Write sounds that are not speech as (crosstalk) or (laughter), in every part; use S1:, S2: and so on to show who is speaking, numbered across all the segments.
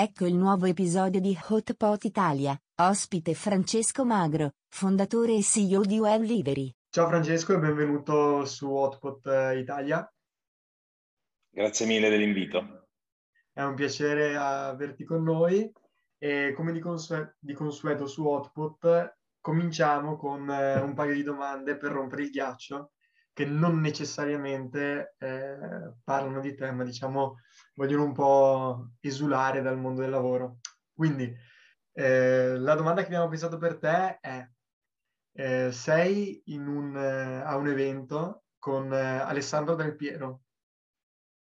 S1: Ecco il nuovo episodio di Hot Pot Italia, ospite Francesco Magro, fondatore e CEO di Web Livery.
S2: Ciao Francesco e benvenuto su Hotpot eh, Italia.
S3: Grazie mille dell'invito.
S2: È un piacere averti con noi e come di, consue- di consueto su Hotpot cominciamo con eh, un paio di domande per rompere il ghiaccio che non necessariamente eh, parlano di te, ma diciamo vogliono un po' esulare dal mondo del lavoro. Quindi eh, la domanda che abbiamo pensato per te è, eh, sei un, eh, a un evento con eh, Alessandro Del Piero,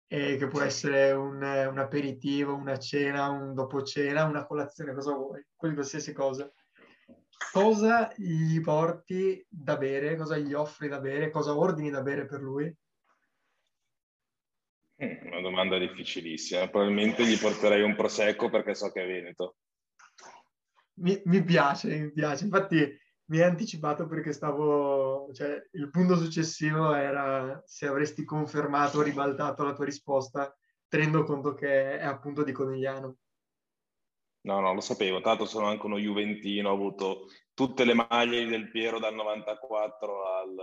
S2: che può essere un, un aperitivo, una cena, un dopo cena, una colazione, cosa vuoi, qualsiasi cosa cosa gli porti da bere, cosa gli offri da bere, cosa ordini da bere per lui?
S3: Mm, una domanda difficilissima. Probabilmente gli porterei un prosecco perché so che è veneto.
S2: Mi, mi piace, mi piace. Infatti mi hai anticipato perché stavo... Cioè, il punto successivo era se avresti confermato o ribaltato la tua risposta tenendo conto che è appunto di Conigliano.
S3: No, no, lo sapevo. Tanto sono anche uno Juventino, ho avuto tutte le maglie del Piero dal 94 al,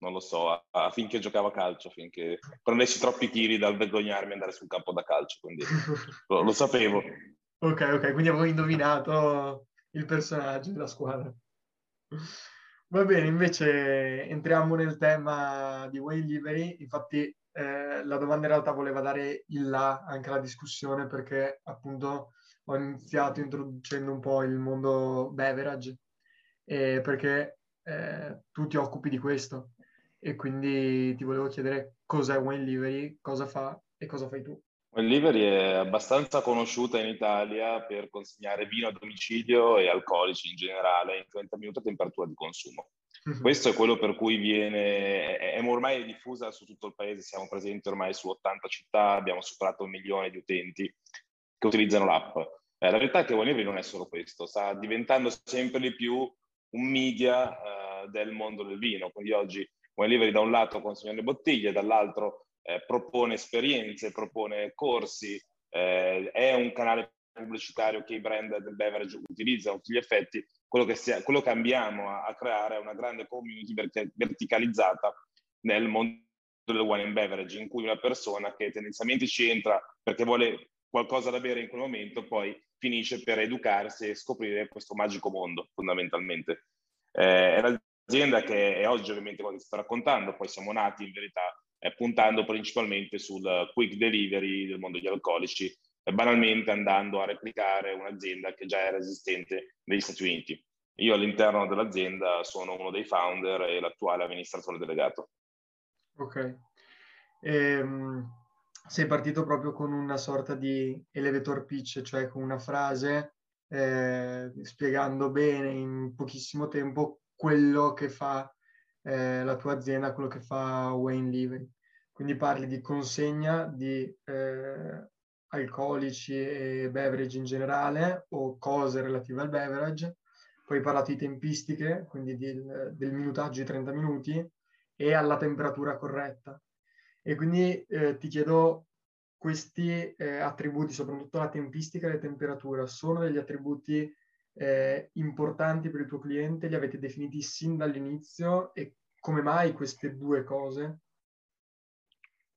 S3: non lo so, a, a finché giocava a calcio, finché prendessi troppi tiri dal vergognarmi andare sul campo da calcio, quindi (laughs) lo, lo sapevo.
S2: Ok, ok, quindi avevo indovinato il personaggio della squadra. Va bene, invece entriamo nel tema di Way Livery, infatti eh, la domanda in realtà voleva dare il là anche alla discussione perché appunto ho iniziato introducendo un po' il mondo beverage, eh, perché eh, tu ti occupi di questo e quindi ti volevo chiedere cos'è Wine Livery, cosa fa e cosa fai tu.
S3: Wine Livery è abbastanza conosciuta in Italia per consegnare vino a domicilio e alcolici in generale in 30 minuti a temperatura di consumo. Uh-huh. Questo è quello per cui viene, è, è ormai diffusa su tutto il paese, siamo presenti ormai su 80 città, abbiamo superato un milione di utenti che utilizzano l'app. Eh, la verità è che OneEvery non è solo questo, sta diventando sempre di più un media eh, del mondo del vino. Quindi oggi OneEvery da un lato consegna le bottiglie, dall'altro eh, propone esperienze, propone corsi, eh, è un canale pubblicitario che i brand del beverage utilizzano tutti gli effetti. Quello che, sia, quello che andiamo a, a, creare è una grande community verticalizzata nel mondo del wine and beverage, in cui una persona che tendenzialmente ci entra perché vuole qualcosa da bere in quel momento, poi finisce per educarsi e scoprire questo magico mondo, fondamentalmente. Eh, è un'azienda che è oggi ovviamente quello che sto raccontando, poi siamo nati in verità eh, puntando principalmente sul quick delivery del mondo degli alcolici, e banalmente andando a replicare un'azienda che già era esistente negli Stati Uniti. Io all'interno dell'azienda sono uno dei founder e l'attuale amministratore delegato.
S2: Ok. Ehm, sei partito proprio con una sorta di elevator pitch, cioè con una frase eh, spiegando bene in pochissimo tempo quello che fa eh, la tua azienda, quello che fa Wayne Livery. Quindi parli di consegna di eh, alcolici e beverage in generale o cose relative al beverage. Poi hai parlato di tempistiche, quindi del, del minutaggio di 30 minuti e alla temperatura corretta. E quindi eh, ti chiedo, questi eh, attributi, soprattutto la tempistica e la temperatura, sono degli attributi eh, importanti per il tuo cliente? Li avete definiti sin dall'inizio e come mai queste due cose?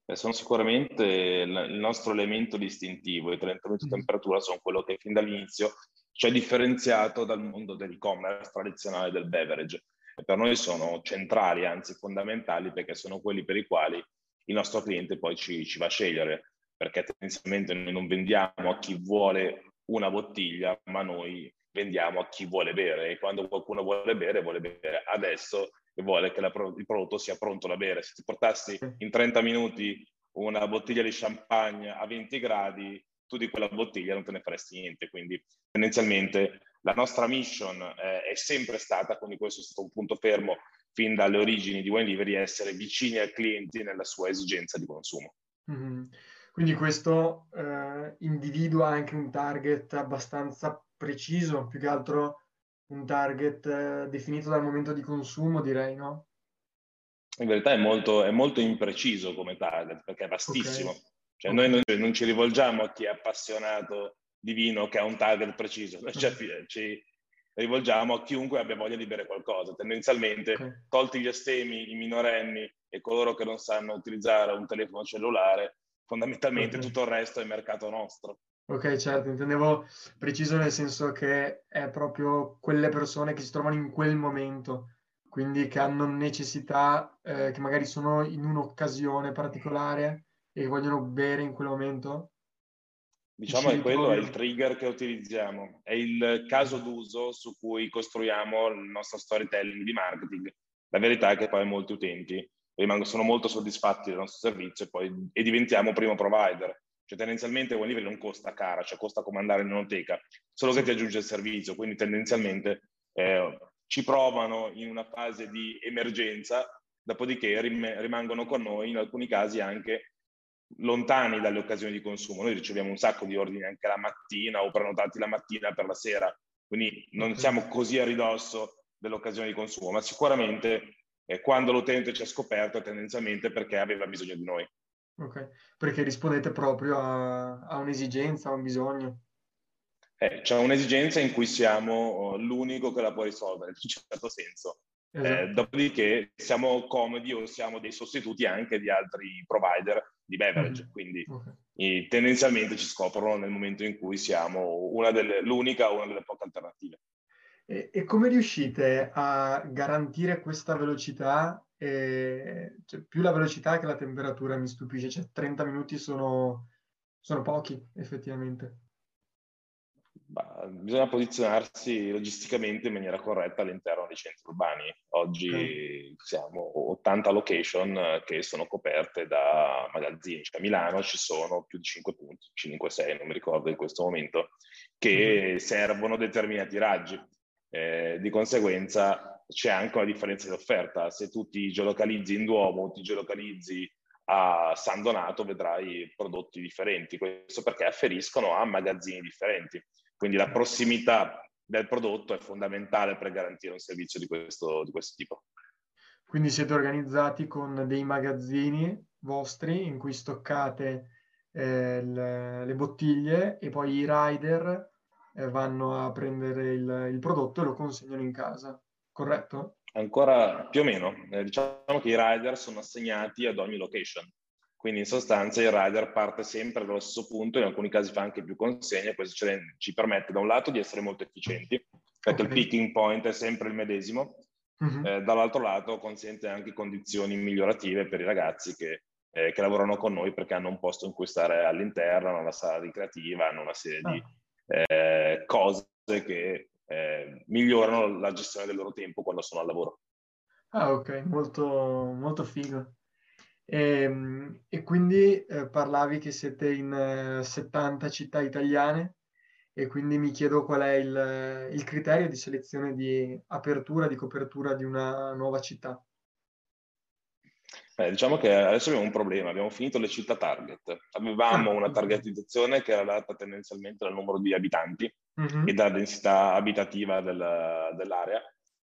S3: Eh, sono sicuramente il nostro elemento distintivo. I 30 minuti di mm. temperatura sono quello che fin dall'inizio ci ha differenziato dal mondo dell'e-commerce tradizionale del beverage. E per noi sono centrali, anzi fondamentali, perché sono quelli per i quali il nostro cliente poi ci, ci va a scegliere, perché tendenzialmente noi non vendiamo a chi vuole una bottiglia, ma noi vendiamo a chi vuole bere e quando qualcuno vuole bere, vuole bere adesso e vuole che la, il prodotto sia pronto da bere. Se ti portassi in 30 minuti una bottiglia di champagne a 20 gradi, tu di quella bottiglia non te ne faresti niente. Quindi tendenzialmente la nostra mission eh, è sempre stata, quindi questo è stato un punto fermo fin dalle origini di Wine essere vicini al cliente nella sua esigenza di consumo.
S2: Mm-hmm. Quindi questo eh, individua anche un target abbastanza preciso, più che altro un target eh, definito dal momento di consumo, direi, no?
S3: In verità è molto, è molto impreciso come target, perché è vastissimo. Okay. Cioè okay. noi non, non, ci rivolgiamo a chi è appassionato di vino che ha un target preciso, noi ci, ci rivolgiamo a chiunque abbia voglia di bere qualcosa. Tendenzialmente, okay. tolti gli estemi, i minorenni e coloro che non sanno utilizzare un telefono cellulare, fondamentalmente okay. tutto il resto è mercato nostro.
S2: Ok, certo, intendevo preciso nel senso che è proprio quelle persone che si trovano in quel momento, quindi che hanno necessità, eh, che magari sono in un'occasione particolare e vogliono bere in quel momento.
S3: Diciamo che quello è il trigger che utilizziamo, è il caso d'uso su cui costruiamo il nostro storytelling di marketing. La verità è che poi molti utenti rimangono, sono molto soddisfatti del nostro servizio e poi e diventiamo primo provider. Cioè tendenzialmente OneLivery non costa cara, cioè costa come andare in enoteca, solo che ti aggiunge il servizio, quindi tendenzialmente eh, ci provano in una fase di emergenza, dopodiché rim- rimangono con noi in alcuni casi anche lontani dalle occasioni di consumo. Noi riceviamo un sacco di ordini anche la mattina o prenotati la mattina per la sera, quindi non siamo così a ridosso dell'occasione di consumo, ma sicuramente eh, quando l'utente ci ha scoperto è tendenzialmente perché aveva bisogno di noi.
S2: Ok, perché rispondete proprio a, a un'esigenza, a un bisogno.
S3: Eh, c'è un'esigenza in cui siamo oh, l'unico che la può risolvere, in un certo senso. Esatto. Eh, dopodiché siamo comodi o siamo dei sostituti anche di altri provider di beverage, mm-hmm. quindi okay. tendenzialmente ci scoprono nel momento in cui siamo una delle, l'unica o una delle poche alternative.
S2: E, e come riuscite a garantire questa velocità e, cioè, più la velocità che la temperatura mi stupisce, cioè 30 minuti sono, sono pochi effettivamente.
S3: Bah, bisogna posizionarsi logisticamente in maniera corretta all'interno dei centri urbani. Oggi okay. siamo 80 location che sono coperte da magazzini. Cioè a Milano ci sono più di 5 punti, 5-6 non mi ricordo in questo momento, che mm. servono determinati raggi. Eh, di conseguenza c'è anche una differenza di offerta. Se tu ti geolocalizzi in Duomo o ti geolocalizzi a San Donato, vedrai prodotti differenti. Questo perché afferiscono a magazzini differenti. Quindi la prossimità del prodotto è fondamentale per garantire un servizio di questo, di questo tipo.
S2: Quindi siete organizzati con dei magazzini vostri in cui stoccate eh, le, le, bottiglie e poi i rider eh, vanno a prendere il, il, prodotto e lo consegnano in casa, corretto?
S3: Ancora più o meno. Eh, diciamo che i rider sono assegnati ad ogni location. Quindi in sostanza il rider parte sempre dallo stesso punto, in alcuni casi fa anche più consegne, questo ci permette da un lato di essere molto efficienti, perché okay. il picking point è sempre il medesimo, uh-huh. eh, dall'altro lato consente anche condizioni migliorative per i ragazzi che, eh, che, lavorano con noi perché hanno un posto in cui stare all'interno, hanno una sala ricreativa, hanno una serie ah. di eh, cose che eh, migliorano la gestione del loro tempo quando sono al lavoro.
S2: Ah, ok, molto, molto figo. E, ehm, e quindi eh, parlavi che siete in eh, 70 città italiane e quindi mi chiedo qual è il, il criterio di selezione di apertura, di copertura di una nuova città.
S3: Beh, diciamo che adesso abbiamo un problema, abbiamo finito le città target. Avevamo ah, una targetizzazione che era data tendenzialmente dal numero di abitanti uh-huh. e dalla densità abitativa del, dell'area.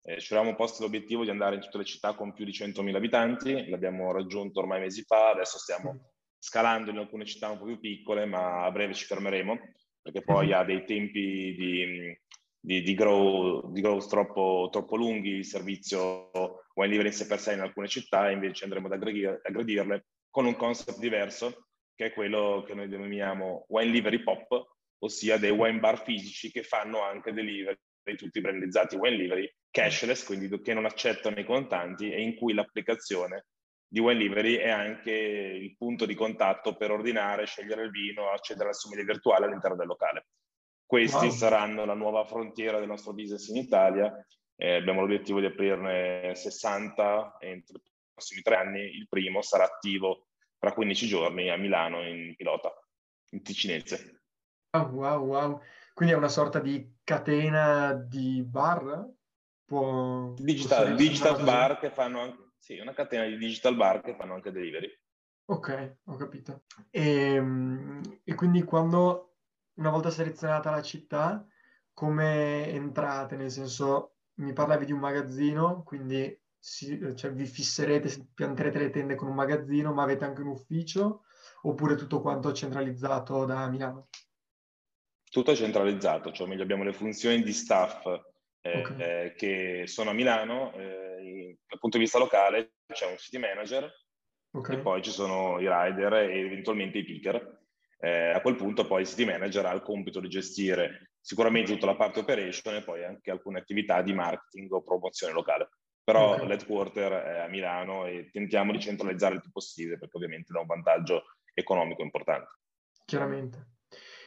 S3: Eh, ci eravamo posti l'obiettivo di andare in tutte le città con più di 100.000 abitanti, l'abbiamo raggiunto ormai mesi fa, adesso stiamo scalando in alcune città un po' più piccole, ma a breve ci fermeremo, perché poi uh-huh. ha dei tempi di, di, di, grow, di growth troppo, troppo lunghi il servizio wine livery in sé per sé in alcune città e invece andremo ad aggredir, aggredirle con un concept diverso che è quello che noi denominiamo wine livery pop, ossia dei wine bar fisici che fanno anche delivery, tutti brandizzati wine livery, cashless, quindi che non accettano i contanti e in cui l'applicazione di wine livery è anche il punto di contatto per ordinare, scegliere il vino, accedere al sommelier virtuale all'interno del locale. Questi wow. saranno la nuova frontiera del nostro business in Italia eh, abbiamo l'obiettivo di aprirne 60 entro i prossimi tre anni. Il primo sarà attivo tra 15 giorni a Milano in pilota, in ticinese.
S2: Oh, wow, wow. Quindi è una sorta di catena di bar?
S3: Può, digital, digital bar che fanno anche, sì, una catena di digital bar che fanno anche delivery.
S2: Ok, ho capito. E, ehm, e quindi quando, una volta selezionata la città, come entrate? Nel senso, mi parlavi di un magazzino, quindi si, cioè, vi fisserete, pianterete le tende con un magazzino, ma avete anche un ufficio oppure tutto quanto centralizzato da Milano?
S3: Tutto è centralizzato, cioè meglio abbiamo le funzioni di staff eh, okay. eh, che sono a Milano, eh, dal punto di vista locale c'è un city manager okay. e poi ci sono i rider e eventualmente i picker. Eh, a quel punto poi il city manager ha il compito di gestire sicuramente tutta la parte operation e poi anche alcune attività di marketing o promozione locale. Però okay. l'headquarter è a Milano e tentiamo di centralizzare il più possibile perché ovviamente dà un vantaggio economico importante.
S2: Chiaramente.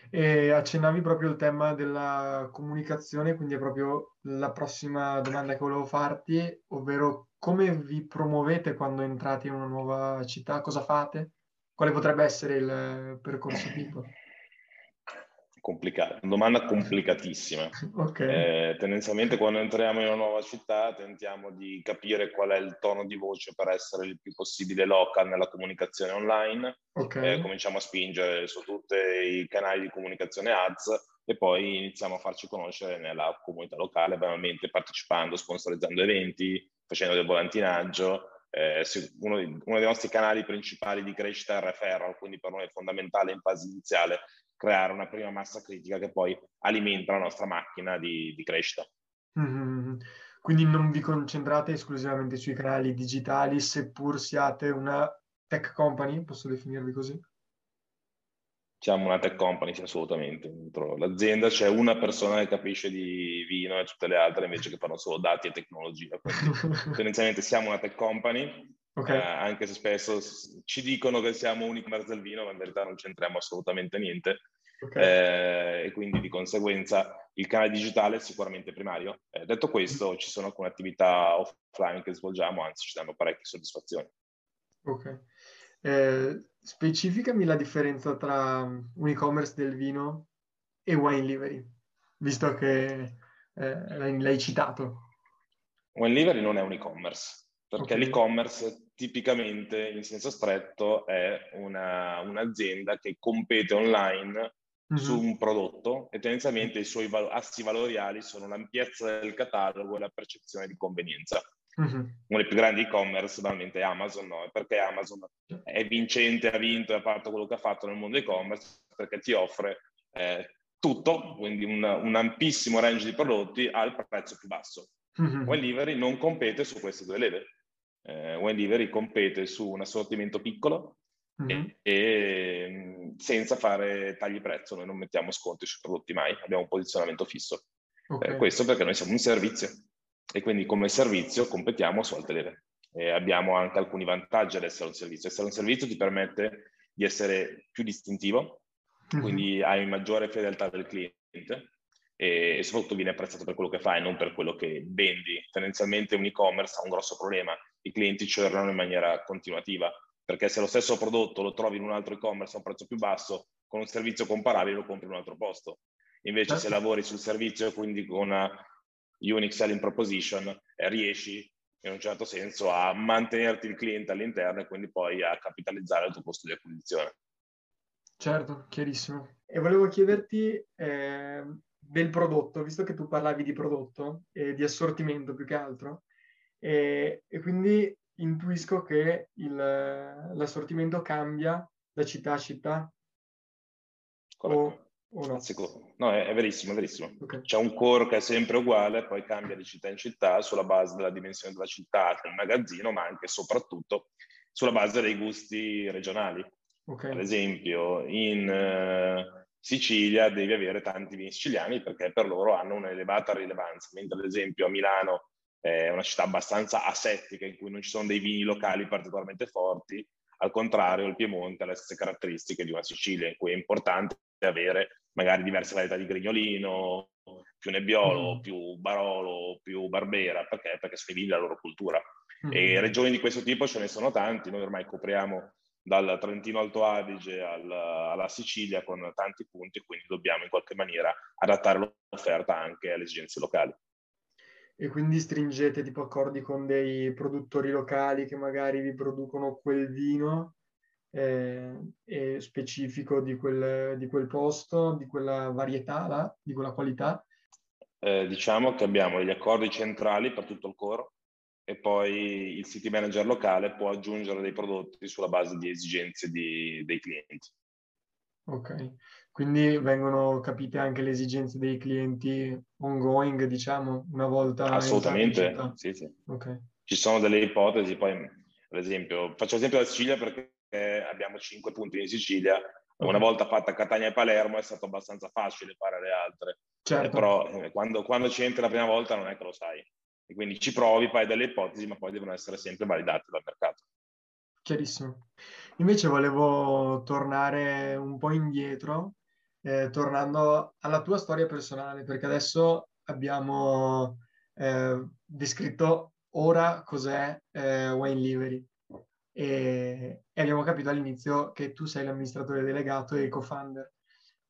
S2: E accennavi proprio il tema della comunicazione, quindi è proprio la prossima domanda che volevo farti, ovvero come vi promuovete quando entrate in una nuova città? Cosa fate? Quale potrebbe essere il percorso tipo?
S3: Complicata, domanda complicatissima. (laughs) okay. eh, tendenzialmente quando entriamo in una nuova città tentiamo di capire qual è il tono di voce per essere il più possibile local nella comunicazione online. Okay. Eh, cominciamo a spingere su tutti i canali di comunicazione ads e poi iniziamo a farci conoscere nella comunità locale, banalmente partecipando, sponsorizzando eventi, facendo del volantinaggio. Eh, uno, dei, uno, dei, nostri canali principali di crescita è il referral, quindi per noi è fondamentale in fase iniziale creare una prima massa critica che poi alimenta la nostra macchina di, di crescita.
S2: Mm-hmm. Quindi non vi concentrate esclusivamente sui canali digitali, seppur siate una tech company, posso definirvi così?
S3: Siamo una tech company, sì, assolutamente. Dentro l'azienda c'è una persona che capisce di vino e tutte le altre invece che fanno solo dati e tecnologia. Quindi (laughs) tendenzialmente siamo una tech company, Okay. Eh, anche se spesso ci dicono che siamo un e-commerce del vino, ma in verità non c'entriamo assolutamente niente. Okay. Eh, e quindi di conseguenza il canale digitale è sicuramente primario. Eh, detto questo, mm. ci sono alcune attività offline che svolgiamo, anzi ci danno parecchie soddisfazioni.
S2: Ok. Eh, specificami la differenza tra un e-commerce del vino e wine livery, visto che eh, l'hai, l'hai citato.
S3: Wine livery non è un e-commerce perché okay. l'e-commerce tipicamente in senso stretto è una, un'azienda che compete online mm-hmm. su un prodotto e tendenzialmente i suoi val- assi valoriali sono l'ampiezza del catalogo e la percezione di convenienza. Mm-hmm. Uno dei più grandi e-commerce banalmente è Amazon, no? perché Amazon è vincente, ha vinto e ha fatto quello che ha fatto nel mondo e-commerce perché ti offre eh, tutto, quindi un, un ampissimo range di prodotti al prezzo più basso. Mm-hmm. Wine non compete su queste due leve eh, Wine compete su un assortimento piccolo mm-hmm. e, e, senza fare tagli prezzo, noi non mettiamo sconti sui prodotti mai, abbiamo un posizionamento fisso. Okay. Eh, questo perché noi siamo un servizio e quindi come servizio competiamo su alte leve. E abbiamo anche alcuni vantaggi ad essere un servizio. Essere un servizio ti permette di essere più distintivo, mm-hmm. quindi hai maggiore fedeltà del cliente e, e soprattutto viene apprezzato per quello che fai, non per quello che vendi. Tendenzialmente un e-commerce ha un grosso problema, i clienti cercano in maniera continuativa, perché se lo stesso prodotto lo trovi in un altro e-commerce a un prezzo più basso, con un servizio comparabile lo compri in un altro posto. Invece se certo. lavori sul servizio, quindi con una unique selling proposition, eh, riesci in un certo senso a mantenerti il cliente all'interno e quindi poi a capitalizzare il tuo costo di acquisizione.
S2: Certo, chiarissimo. E volevo chiederti eh, del prodotto, visto che tu parlavi di prodotto e di assortimento più che altro, e, e quindi intuisco che il, l'assortimento cambia da città a città.
S3: O, o no? Sicuro. No, è, è, verissimo, è verissimo. Okay. C'è un core che è sempre uguale, poi cambia di città in città sulla base della dimensione della città, del magazzino, ma anche e soprattutto sulla base dei gusti regionali. Okay. Ad esempio, in uh, Sicilia devi avere tanti vini siciliani perché per loro hanno un'elevata rilevanza, mentre ad esempio a Milano è una città abbastanza asettica in cui non ci sono dei vini locali particolarmente forti, al contrario il Piemonte ha le stesse caratteristiche di una Sicilia in cui è importante avere magari diverse varietà di grignolino, più nebbiolo, mm. più barolo, più barbera, perché? Perché sono i vini della loro cultura. Mm. E regioni di questo tipo ce ne sono tanti, noi ormai copriamo dal Trentino Alto Adige al, alla Sicilia con tanti punti, quindi dobbiamo in qualche maniera adattare l'offerta anche alle esigenze locali
S2: e quindi stringete tipo accordi con dei produttori locali che magari vi producono quel vino eh, specifico di quel, di quel, posto, di quella varietà, là, di quella qualità?
S3: Eh, diciamo che abbiamo degli accordi centrali per tutto il core e poi il city manager locale può aggiungere dei prodotti sulla base di esigenze di, dei clienti.
S2: Ok, quindi vengono capite anche le esigenze dei clienti ongoing, diciamo, una volta...
S3: Assolutamente, sì, sì.
S2: Okay.
S3: Ci sono delle ipotesi, poi ad esempio, faccio l'esempio della Sicilia perché abbiamo cinque punti in Sicilia, una volta fatta Catania e Palermo è stato abbastanza facile fare le altre, certo. eh, però eh, quando, quando ci entri la prima volta non è che lo sai, e quindi ci provi, fai delle ipotesi, ma poi devono essere sempre validate dal mercato.
S2: Chiarissimo. Invece volevo tornare un po' indietro eh, tornando alla tua storia personale, perché adesso abbiamo eh, descritto ora cos'è eh, Wine Livery e, e, abbiamo capito all'inizio che tu sei l'amministratore delegato e co-founder.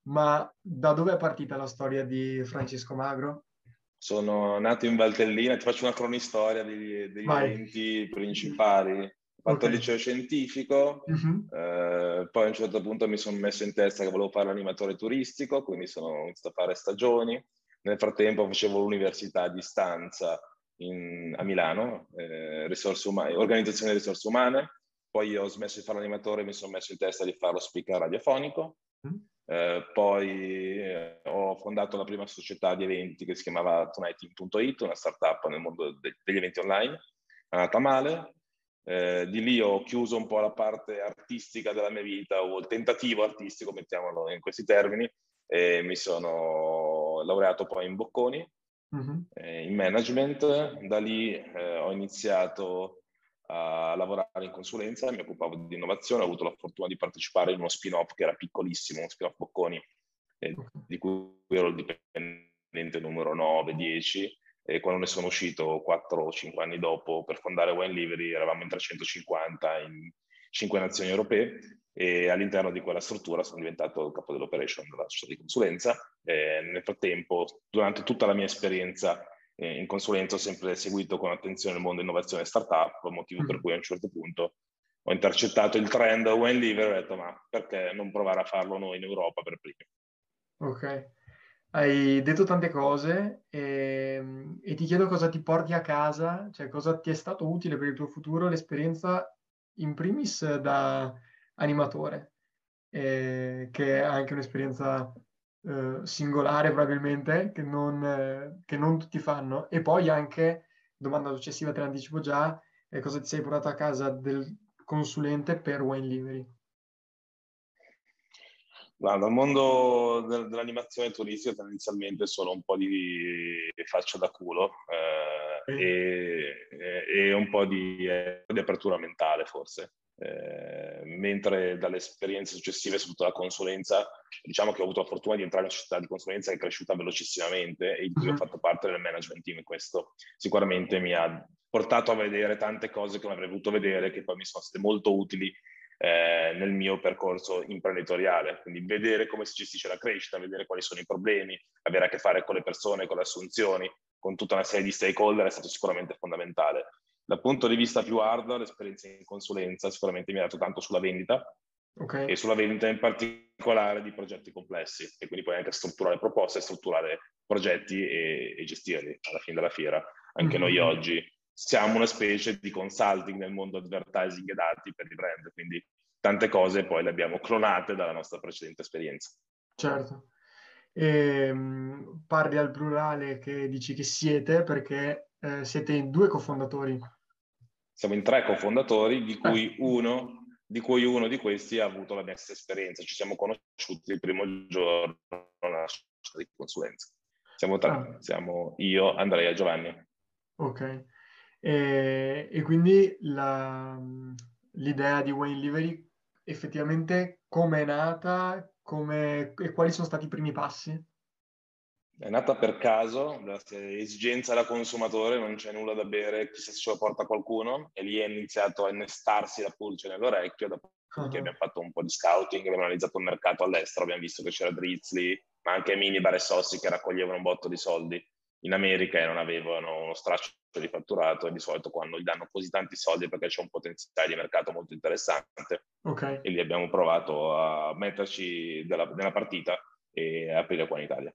S2: Ma da dove è partita la storia di Francesco Magro?
S3: Sono nato in Valtellina, ti faccio una cronistoria degli, degli eventi principali fatto okay. il liceo scientifico, uh-huh. eh, poi a un certo punto mi sono messo in testa che volevo fare l'animatore turistico, quindi sono iniziato a fare stagioni. Nel frattempo facevo l'università a distanza in, a Milano, eh, umane, organizzazione di risorse umane, poi ho smesso di fare l'animatore e mi sono messo in testa di fare lo speaker radiofonico. Uh-huh. Eh, poi eh, ho fondato la prima società di eventi che si chiamava Tonighting.it, una startup nel mondo de- degli eventi online. È andata male, eh, di lì ho chiuso un po' la parte artistica della mia vita, o il tentativo artistico, mettiamolo in questi termini, e mi sono laureato poi in Bocconi, uh-huh. eh, in management. Da lì eh, ho iniziato a lavorare in consulenza, mi occupavo di innovazione, ho avuto la fortuna di partecipare in uno spin-off che era piccolissimo, uno spin-off Bocconi, eh, di cui ero il dipendente numero 9-10 e quando ne sono uscito 4 o 5 anni dopo per fondare Wine Livery eravamo in 350 in 5 nazioni europee e all'interno di quella struttura sono diventato capo dell'operation della società di consulenza. E nel frattempo, durante tutta la mia esperienza in consulenza ho sempre seguito con attenzione il mondo innovazione e startup, motivo per mm. cui a un certo punto ho intercettato il trend Wine Livery e ho detto ma perché non provare a farlo noi in Europa per primi?
S2: Ok. Hai detto tante cose e, ehm, e ti chiedo cosa ti porti a casa, cioè cosa ti è stato utile per il tuo futuro l'esperienza in primis da animatore, eh, che è anche un'esperienza eh, singolare probabilmente, che non, eh, che non tutti fanno, e poi anche, domanda successiva te l'anticipo già, eh, cosa ti sei portato a casa del consulente per Wine Livery?
S3: Guarda, il mondo dell'animazione turistica tendenzialmente sono un po' di faccia da culo eh, e, e, un po' di, eh, di apertura mentale forse. Eh, mentre dalle esperienze successive, soprattutto la consulenza, diciamo che ho avuto la fortuna di entrare in una società di consulenza che è cresciuta velocissimamente e di cui ho mhm. fatto parte del management team. Questo sicuramente mi ha portato a vedere tante cose che non avrei voluto vedere, che poi mi sono state molto utili eh, nel mio percorso imprenditoriale, quindi vedere come si gestisce la crescita, vedere quali sono i problemi, avere a che fare con le persone, con le assunzioni, con tutta una serie di stakeholder è stato sicuramente fondamentale. Dal punto di vista più hard, l'esperienza in consulenza sicuramente mi ha dato tanto sulla vendita okay. e sulla vendita in particolare di progetti complessi e quindi poi anche strutturare proposte, strutturare progetti e, e gestirli alla fine della fiera. Anche mm-hmm. noi oggi siamo una specie di consulting nel mondo advertising e dati per i brand, quindi tante cose poi le abbiamo clonate dalla nostra precedente esperienza.
S2: Certo. E, ehm, parli al plurale che dici che siete perché eh, siete in due cofondatori.
S3: Siamo in tre cofondatori, di cui, eh. uno, di cui uno di questi ha avuto la mia stessa esperienza. Ci siamo conosciuti il primo giorno alla società di consulenza. Siamo tre, ah. siamo io, Andrea e Giovanni.
S2: Ok. E, e quindi la, l'idea di Wayne Livery effettivamente come è nata come, e quali sono stati i primi passi?
S3: È nata per caso, esigenza da consumatore, non c'è nulla da bere, chissà se ce lo porta qualcuno, e lì è iniziato a innestarsi la pulce nell'orecchio, dopo uh-huh. che abbiamo fatto un po' di scouting, abbiamo analizzato il mercato all'estero, abbiamo visto che c'era Drizzly, ma anche mini bar e sossi che raccoglievano un botto di soldi in America e non avevano uno straccio di fatturato e di solito quando gli danno così tanti soldi perché c'è un potenziale di mercato molto interessante okay. e lì abbiamo provato a metterci della, nella partita e aprire qua in Italia.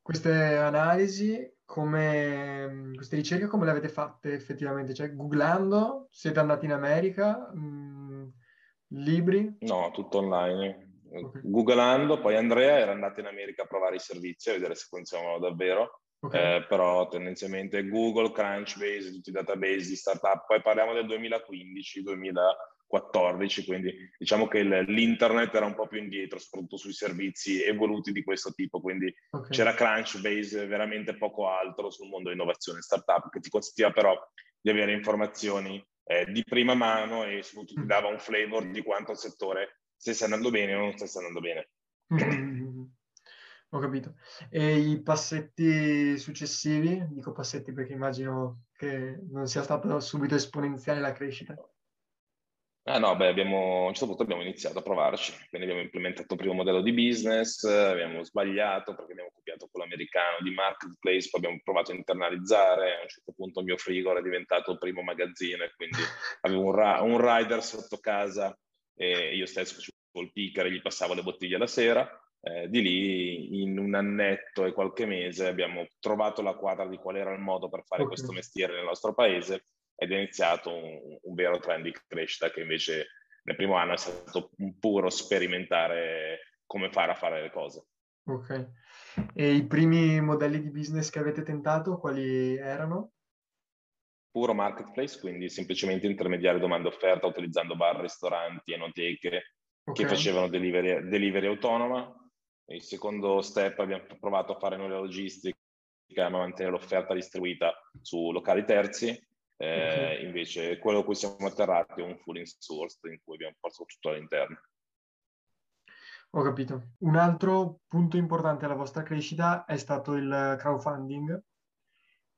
S2: Queste analisi, come, queste ricerche come le avete fatte effettivamente? Cioè googlando, siete andati in America, mh, libri?
S3: No, tutto online okay. googlando, poi Andrea era andato in America a provare i servizi, a vedere se funzionavano davvero, okay. eh, però tendenzialmente Google, Crunchbase, tutti i database di startup, poi parliamo del 2015, 2014, quindi diciamo che l'internet era un po' più indietro, soprattutto sui servizi evoluti di questo tipo, quindi okay. c'era Crunchbase, veramente poco altro sul mondo dell'innovazione startup, che ti consentiva però di avere informazioni eh, di prima mano e soprattutto ti mm. dava un flavor di quanto il settore stesse andando bene o non stesse andando bene.
S2: Mm-hmm. Ho capito. E i passetti successivi, dico passetti perché immagino che non sia stata subito esponenziale la crescita.
S3: Ah no, beh, abbiamo, a un certo punto abbiamo iniziato a provarci, quindi abbiamo implementato il primo modello di business, abbiamo sbagliato perché abbiamo copiato quello americano di marketplace, poi abbiamo provato a internalizzare, a un certo punto il mio frigo era diventato il primo magazzino e quindi (laughs) avevo un, ra- un rider sotto casa e io stesso facevo il picker e gli passavo le bottiglie la sera. Eh, di lì in un annetto e qualche mese abbiamo trovato la quadra di qual era il modo per fare okay. questo mestiere nel nostro paese ed è iniziato un, un, vero trend di crescita che invece nel primo anno è stato un puro sperimentare come fare a fare le cose.
S2: Ok. E i primi modelli di business che avete tentato, quali erano?
S3: Puro marketplace, quindi semplicemente intermediare domanda offerta utilizzando bar, ristoranti, enoteche okay. che facevano delivery, delivery autonoma. Il secondo step abbiamo provato a fare noi la logistica, ma mantenere l'offerta distribuita su locali terzi eh, okay. Invece quello a cui siamo atterrati è un full insourced in cui abbiamo fatto tutto all'interno.
S2: Ho capito. Un altro punto importante alla vostra crescita è stato il crowdfunding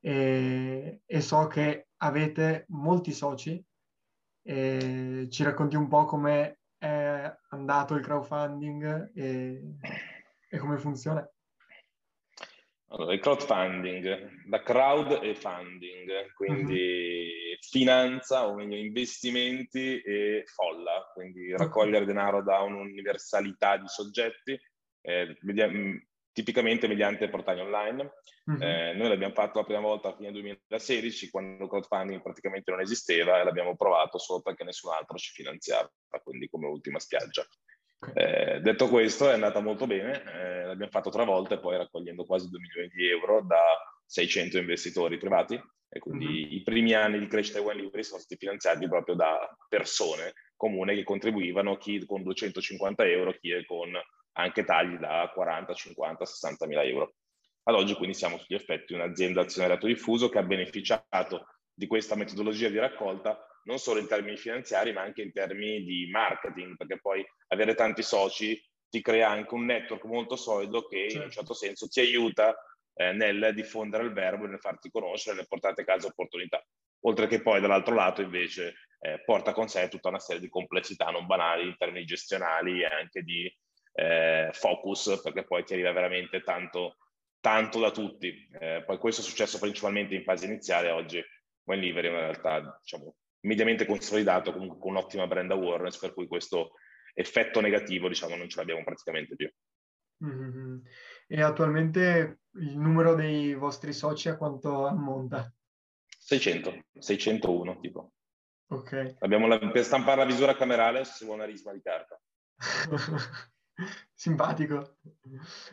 S2: e, e so che avete molti soci. Ci racconti un po' come è andato il crowdfunding e, e come funziona?
S3: Allora, il crowdfunding, da crowd e funding, quindi mm-hmm. finanza o meglio investimenti e folla, quindi raccogliere denaro da un'universalità di soggetti, eh, media- tipicamente mediante portali online. Mm-hmm. Eh, noi l'abbiamo fatto la prima volta a fine 2016, quando il crowdfunding praticamente non esisteva e l'abbiamo provato solo perché nessun altro ci finanziava, quindi come ultima spiaggia. Eh, detto questo, è andata molto bene, eh, l'abbiamo fatto tre volte, poi raccogliendo quasi 2 milioni di euro da 600 investitori privati e quindi mm-hmm. i primi anni di crescita di One Library sono stati finanziati proprio da persone comuni che contribuivano, chi con 250 euro, chi con anche tagli da 40, 50, 60 mila euro. Ad oggi quindi siamo sugli effetti un'azienda azionariato diffuso che ha beneficiato di questa metodologia di raccolta non solo in termini finanziari, ma anche in termini di marketing, perché poi avere tanti soci ti crea anche un network molto solido che certo. in un certo. certo senso ti aiuta eh, nel diffondere il verbo, nel farti conoscere, nel portare a casa opportunità. Oltre che poi dall'altro lato invece eh, porta con sé tutta una serie di complessità non banali in termini gestionali e anche di eh, focus, perché poi ti arriva veramente tanto, tanto da tutti. Eh, poi questo è successo principalmente in fase iniziale, oggi Wine Livery è una realtà diciamo, mediamente consolidato, comunque con un'ottima brand awareness, per cui questo effetto negativo, diciamo, non ce l'abbiamo praticamente più.
S2: Mm-hmm. E attualmente il numero dei vostri soci a quanto ammonta?
S3: 600, 601 tipo.
S2: Ok.
S3: Abbiamo la, per stampare la visura camerale si vuole una risma di carta. (laughs)
S2: Simpatico.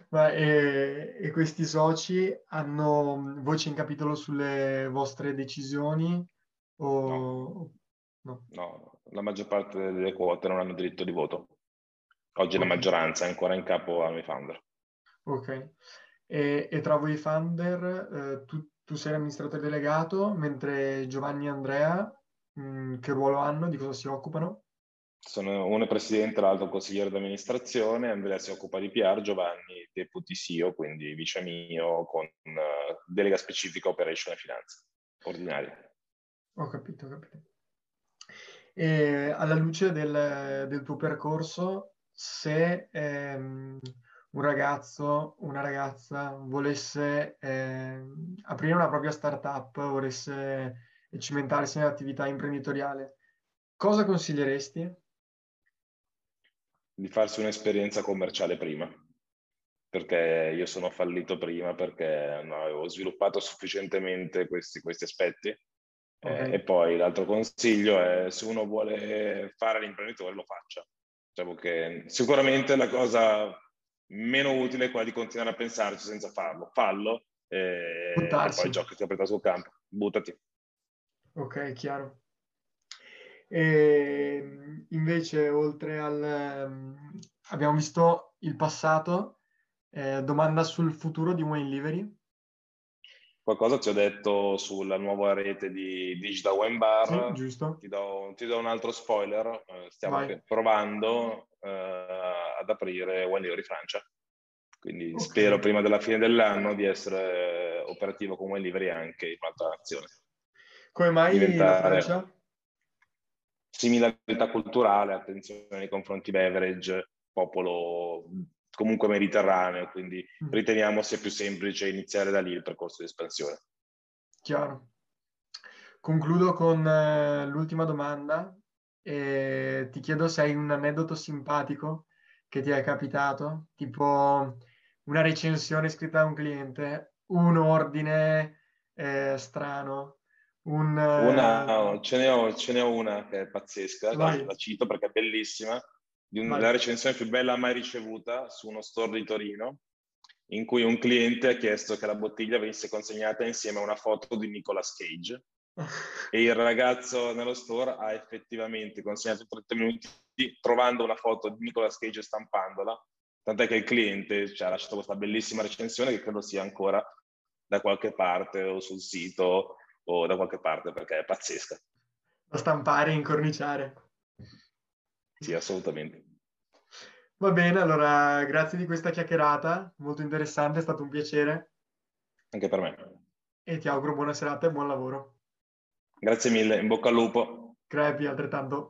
S2: Ma, e, e, questi soci hanno voce in capitolo sulle vostre decisioni o...
S3: No. no. no. la maggior parte delle quote non hanno diritto di voto. Oggi okay. la maggioranza è ancora in capo ai founder.
S2: Ok. E, e tra voi founder, eh, tu, tu, sei l'amministratore delegato, mentre Giovanni e Andrea, mh, mm, che ruolo hanno, di cosa si occupano?
S3: Sono uno è presidente, l'altro consigliere d'amministrazione, Andrea si occupa di PR, Giovanni deputy CEO, quindi vice mio, con uh, delega specifica operation e finanza ordinaria.
S2: Ho capito, ho capito. E alla luce del, del tuo percorso, se ehm, un ragazzo, una ragazza volesse ehm, aprire una propria startup, volesse cimentarsi nell'attività imprenditoriale, cosa consiglieresti?
S3: Di farsi un'esperienza commerciale prima, perché io sono fallito prima perché non avevo sviluppato sufficientemente questi, questi aspetti Okay. Eh, e poi l'altro consiglio è se uno vuole fare l'imprenditore lo faccia. Diciamo che sicuramente la cosa meno utile è quella di continuare a pensarci senza farlo. Fallo e, e poi giochi ti aprita sul campo. Buttati.
S2: Ok, chiaro. E invece, oltre al... Ehm, abbiamo visto il passato, eh, domanda sul futuro di Wayne Livery.
S3: Qualcosa ti ho detto sulla nuova rete di Digital Wine Bar.
S2: Sì, giusto.
S3: Ti do, ti do, un altro spoiler. Eh, stiamo Vai. provando eh, ad aprire Wine Livery Francia. Quindi okay. spero prima della fine dell'anno di essere operativo con Wine Livery anche in un'altra nazione.
S2: Come mai Diventare... la Francia?
S3: similarità culturale, attenzione nei confronti beverage, popolo comunque mediterraneo, quindi mm. riteniamo sia più semplice iniziare da lì il percorso di espansione.
S2: Chiaro. Concludo con eh, l'ultima domanda e ti chiedo se hai un aneddoto simpatico che ti è capitato, tipo una recensione scritta da un cliente, un ordine eh, strano, un,
S3: una, eh, ce, ne ho, ce, ne ho, una che è pazzesca, la, la, cito perché è bellissima, di un, la recensione più bella mai ricevuta su uno store di Torino, in cui un cliente ha chiesto che la bottiglia venisse consegnata insieme a una foto di Nicolas Cage (laughs) e il ragazzo nello store ha effettivamente consegnato in 30 minuti trovando una foto di Nicolas Cage e stampandola, tant'è che il cliente ci ha lasciato questa bellissima recensione che credo sia ancora da qualche parte o sul sito o da qualche parte perché è pazzesca.
S2: Da stampare e incorniciare.
S3: Sì, assolutamente.
S2: Va bene, allora grazie di questa chiacchierata, molto interessante, è stato un piacere.
S3: Anche per me.
S2: E ti auguro buona serata e buon lavoro.
S3: Grazie mille, in bocca al lupo.
S2: Crepi, altrettanto.